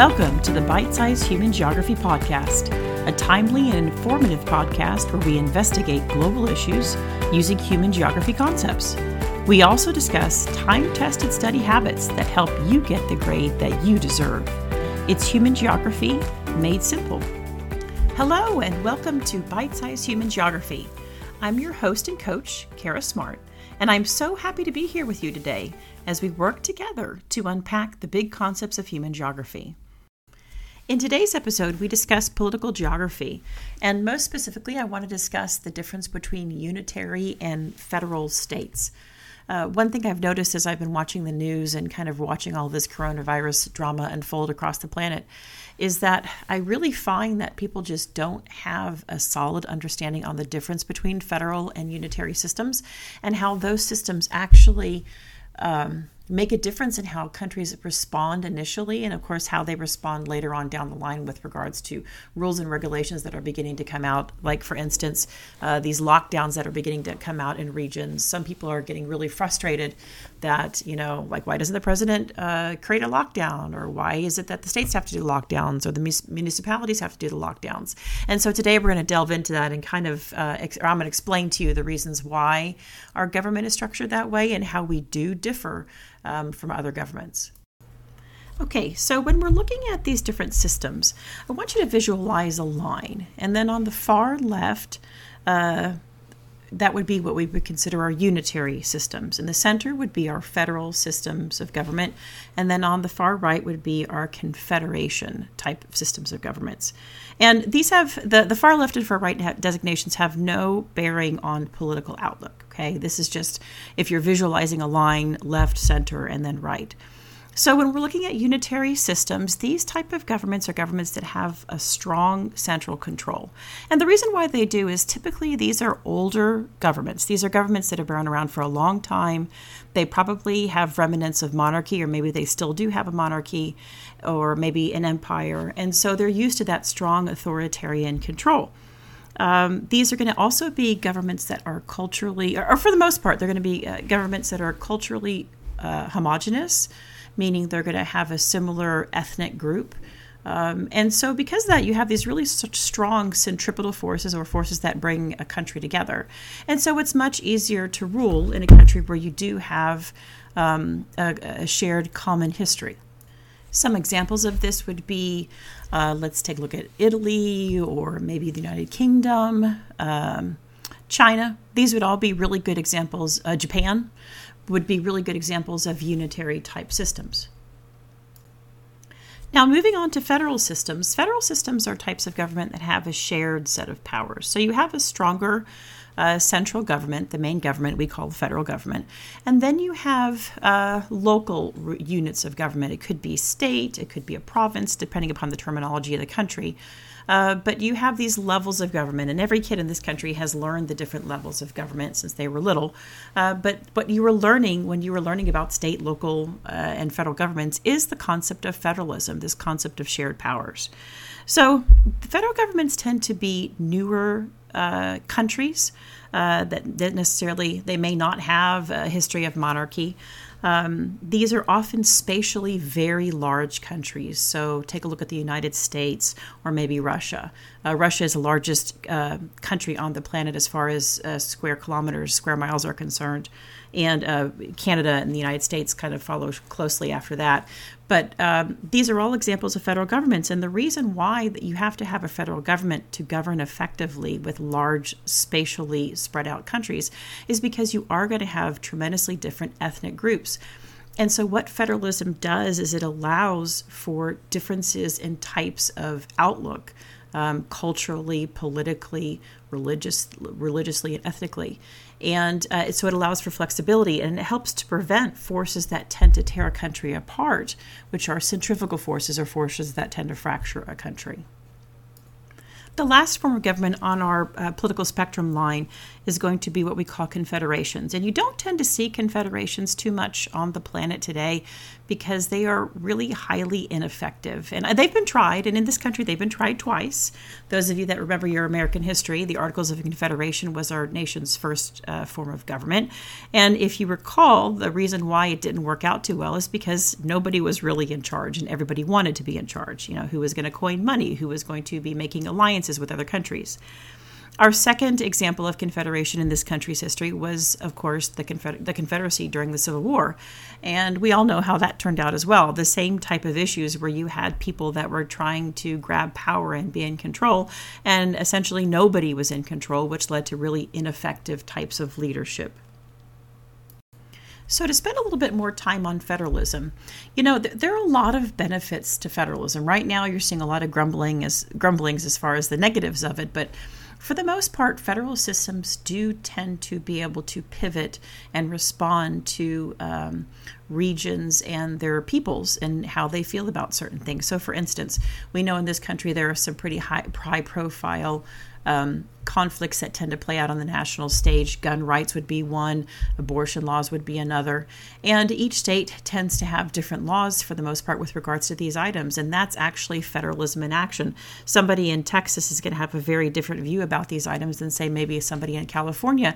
Welcome to the Byte-Sized Human Geography Podcast, a timely and informative podcast where we investigate global issues using human geography concepts. We also discuss time tested study habits that help you get the grade that you deserve. It's human geography made simple. Hello, and welcome to Byte-Sized Human Geography. I'm your host and coach, Kara Smart, and I'm so happy to be here with you today as we work together to unpack the big concepts of human geography. In today's episode, we discuss political geography, and most specifically, I want to discuss the difference between unitary and federal states. Uh, one thing I've noticed as I've been watching the news and kind of watching all this coronavirus drama unfold across the planet is that I really find that people just don't have a solid understanding on the difference between federal and unitary systems and how those systems actually. Um, make a difference in how countries respond initially, and of course, how they respond later on down the line with regards to rules and regulations that are beginning to come out. Like, for instance, uh, these lockdowns that are beginning to come out in regions. Some people are getting really frustrated that, you know, like, why doesn't the president uh, create a lockdown? Or why is it that the states have to do lockdowns or the municipalities have to do the lockdowns? And so today we're going to delve into that and kind of, uh, ex- I'm going to explain to you the reasons why our government is structured that way and how we do differ um, from other governments. Okay, so when we're looking at these different systems, I want you to visualize a line. And then on the far left, uh, that would be what we would consider our unitary systems. In the center would be our federal systems of government. And then on the far right would be our confederation type of systems of governments. And these have the, the far left and far right designations have no bearing on political outlook. Okay, this is just if you're visualizing a line left, center, and then right. So when we're looking at unitary systems, these type of governments are governments that have a strong central control. And the reason why they do is typically these are older governments. These are governments that have been around for a long time. They probably have remnants of monarchy or maybe they still do have a monarchy or maybe an empire. And so they're used to that strong authoritarian control. Um, these are going to also be governments that are culturally, or, or for the most part, they're going to be uh, governments that are culturally uh, homogenous meaning they're going to have a similar ethnic group. Um, and so, because of that, you have these really strong centripetal forces or forces that bring a country together. And so, it's much easier to rule in a country where you do have um, a, a, shared common history. Some examples of this would be uh, let's take a look at Italy or maybe the United Kingdom, um, China. These would all be really good examples. Uh, Japan would be really good examples of unitary type systems. Now, moving on to federal systems, federal systems are types of government that have a shared set of powers. So you have a stronger uh, central government, the main government we call the federal government, and then you have uh, local r- units of government. It could be state, it could be a province, depending upon the terminology of the country. Uh, but you have these levels of government, and every kid in this country has learned the different levels of government since they were little. Uh, but what you were learning when you were learning about state, local, uh, and federal governments is the concept of federalism, this concept of shared powers. So federal governments tend to be newer uh, countries uh, that, that necessarily they may not have a history of monarchy. Um, these are often spatially very large countries. So take a look at the United States or maybe Russia. Uh, Russia is the largest uh, country on the planet as far as uh, square kilometers, square miles are concerned. And uh, Canada and the United States kind of follow closely after that. But um, these are all examples of federal governments. And the reason why that you have to have a federal government to govern effectively with large, spatially spread out countries is because you are going to have tremendously different ethnic groups. And so, what federalism does is it allows for differences in types of outlook um, culturally, politically, religious, religiously, and ethnically. And uh, so it allows for flexibility and it helps to prevent forces that tend to tear a country apart, which are centrifugal forces or forces that tend to fracture a country. The last form of government on our uh, political spectrum line is going to be what we call confederations. And you don't tend to see confederations too much on the planet today because they are really highly ineffective. And they've been tried, and in this country, they've been tried twice. Those of you that remember your American history, the Articles of Confederation was our nation's first uh, form of government. And if you recall, the reason why it didn't work out too well is because nobody was really in charge and everybody wanted to be in charge. You know, who was going to coin money, who was going to be making alliances with other countries. Our second example of confederation in this country's history was, of course, the, Confeder- the Confederacy during the Civil War. And we all know how that turned out as well. The same type of issues where you had people that were trying to grab power and be in control, and essentially nobody was in control, which led to really ineffective types of leadership. So, to spend a little bit more time on federalism, you know, th- there are a lot of benefits to federalism. Right now, you're seeing a lot of grumbling as grumblings as far as the negatives of it, but for the most part, federal systems do tend to be able to pivot and respond to um, regions and their peoples and how they feel about certain things. So, for instance, we know in this country there are some pretty high, high profile um, conflicts that tend to play out on the national stage. Gun rights would be one, abortion laws would be another. And each state tends to have different laws for the most part with regards to these items. And that's actually federalism in action. Somebody in Texas is going to have a very different view about these items than, say, maybe somebody in California.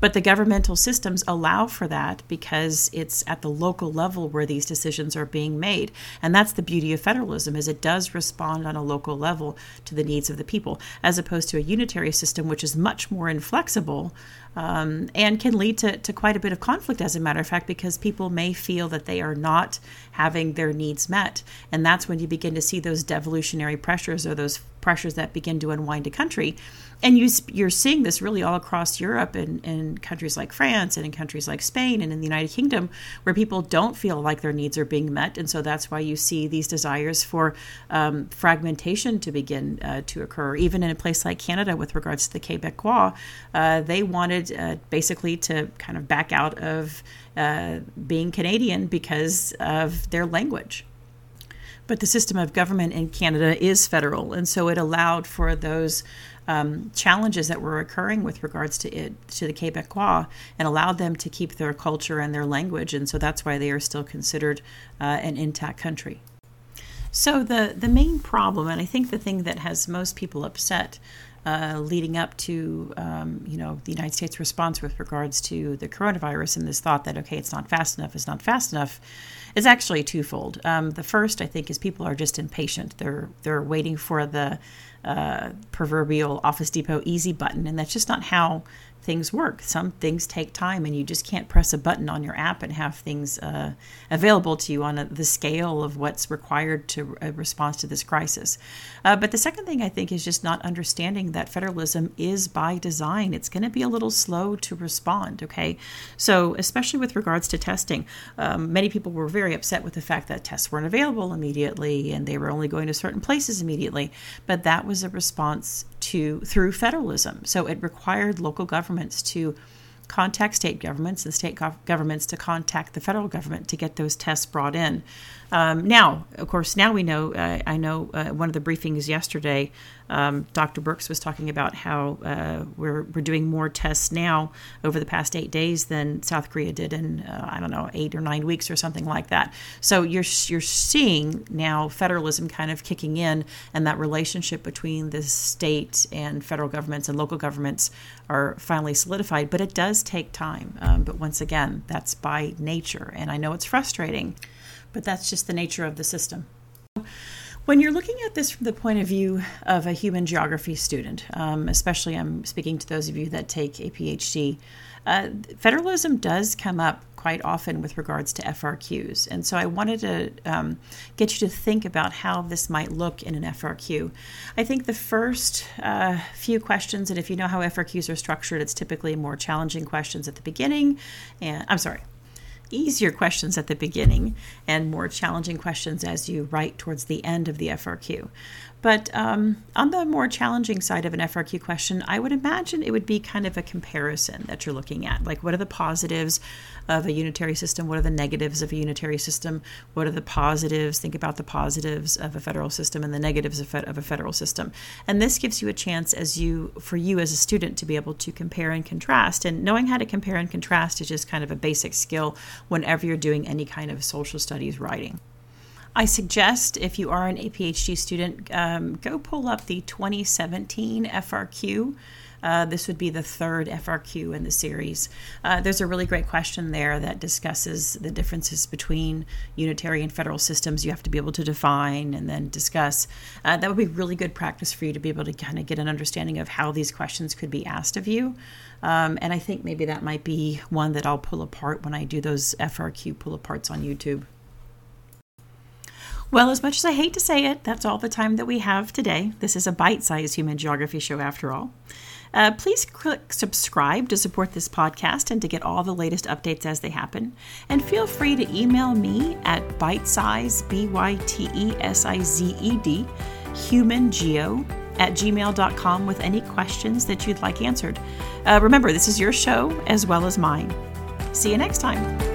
But the governmental systems allow for that because it's at the local level where these decisions are being made. And that's the beauty of federalism is it does respond on a local level to the needs of the people, as opposed to a unitary system, which is much more inflexible um, and can lead to, to quite a bit of conflict, as a matter of fact, because people may feel that they are not having their needs met. And that's when you begin to see those devolutionary pressures or those pressures that begin to unwind a country and you, you're seeing this really all across Europe and in countries like France and in countries like Spain and in the United Kingdom, where people don't feel like their needs are being met. And so that's why you see these desires for um, fragmentation to begin uh, to occur. Even in a place like Canada, with regards to the Quebecois, uh, they wanted uh, basically to kind of back out of uh, being Canadian because of their language but the system of government in Canada is federal, and so it allowed for those um, challenges that were occurring with regards to it to the Quebecois and allowed them to keep their culture and their language, and so that's why they are still considered uh, an intact country. So the the main problem, and I think the thing that has most people upset. Uh, leading up to um, you know the United States response with regards to the coronavirus and this thought that okay it's not fast enough it's not fast enough is actually twofold. Um, the first I think is people are just impatient. They're they're waiting for the uh, proverbial Office Depot easy button, and that's just not how things work. Some things take time, and you just can't press a button on your app and have things uh, available to you on a, the scale of what's required to a uh, response to this crisis. Uh, but the second thing I think is just not understanding that federalism is by design. It's going to be a little slow to respond. Okay, so especially with regards to testing, um, many people were very upset with the fact that tests weren't available immediately and they were only going to certain places immediately. But that was a response to through federalism. So it required local governments to contact state governments and state governments to contact the federal government to get those tests brought in. Um, now, of course, now we know. Uh, I know uh, one of the briefings yesterday, um, Dr. Birx was talking about how uh, we're we're doing more tests now over the past eight days than South Korea did in uh, I don't know eight or nine weeks or something like that. So you're you're seeing now federalism kind of kicking in, and that relationship between the state and federal governments and local governments are finally solidified. But it does take time. Um, but once again, that's by nature, and I know it's frustrating but that's just the nature of the system. When you're looking at this from the point of view of a human geography student, um, especially I'm speaking to those of you that take APHG, uh, federalism does come up quite often with regards to FRQs. And so I wanted to um, get you to think about how this might look in an FRQ. I think the first uh, few questions, and if you know how FRQs are structured, it's typically more challenging questions at the beginning. And I'm sorry, easier questions at the beginning and more challenging questions as you write towards the end of the FRQ. But um, on the more challenging side of an FRQ question, I would imagine it would be kind of a comparison that you're looking at. Like, what are the positives of a unitary system? What are the negatives of a unitary system? What are the positives? Think about the positives of a federal system and the negatives of, of a federal system. And this gives you a chance, as you, for you as a student, to be able to compare and contrast. And knowing how to compare and contrast is just kind of a basic skill whenever you're doing any kind of social studies writing. I suggest if you are an APHG student, um, go pull up the 2017 FRQ. Uh, this would be the third FRQ in the series. Uh, there's a really great question there that discusses the differences between unitary and federal systems you have to be able to define and then discuss. Uh, that would be really good practice for you to be able to kind of get an understanding of how these questions could be asked of you. Um, and I think maybe that might be one that I'll pull apart when I do those FRQ pull aparts on YouTube. Well, as much as I hate to say it, that's all the time that we have today. This is a bite sized human geography show after all. Uh, please click subscribe to support this podcast and to get all the latest updates as they happen. And feel free to email me at bitesize, B Y T E S I Z E D, humangeo at gmail.com with any questions that you'd like answered. Uh, remember, this is your show as well as mine. See you next time.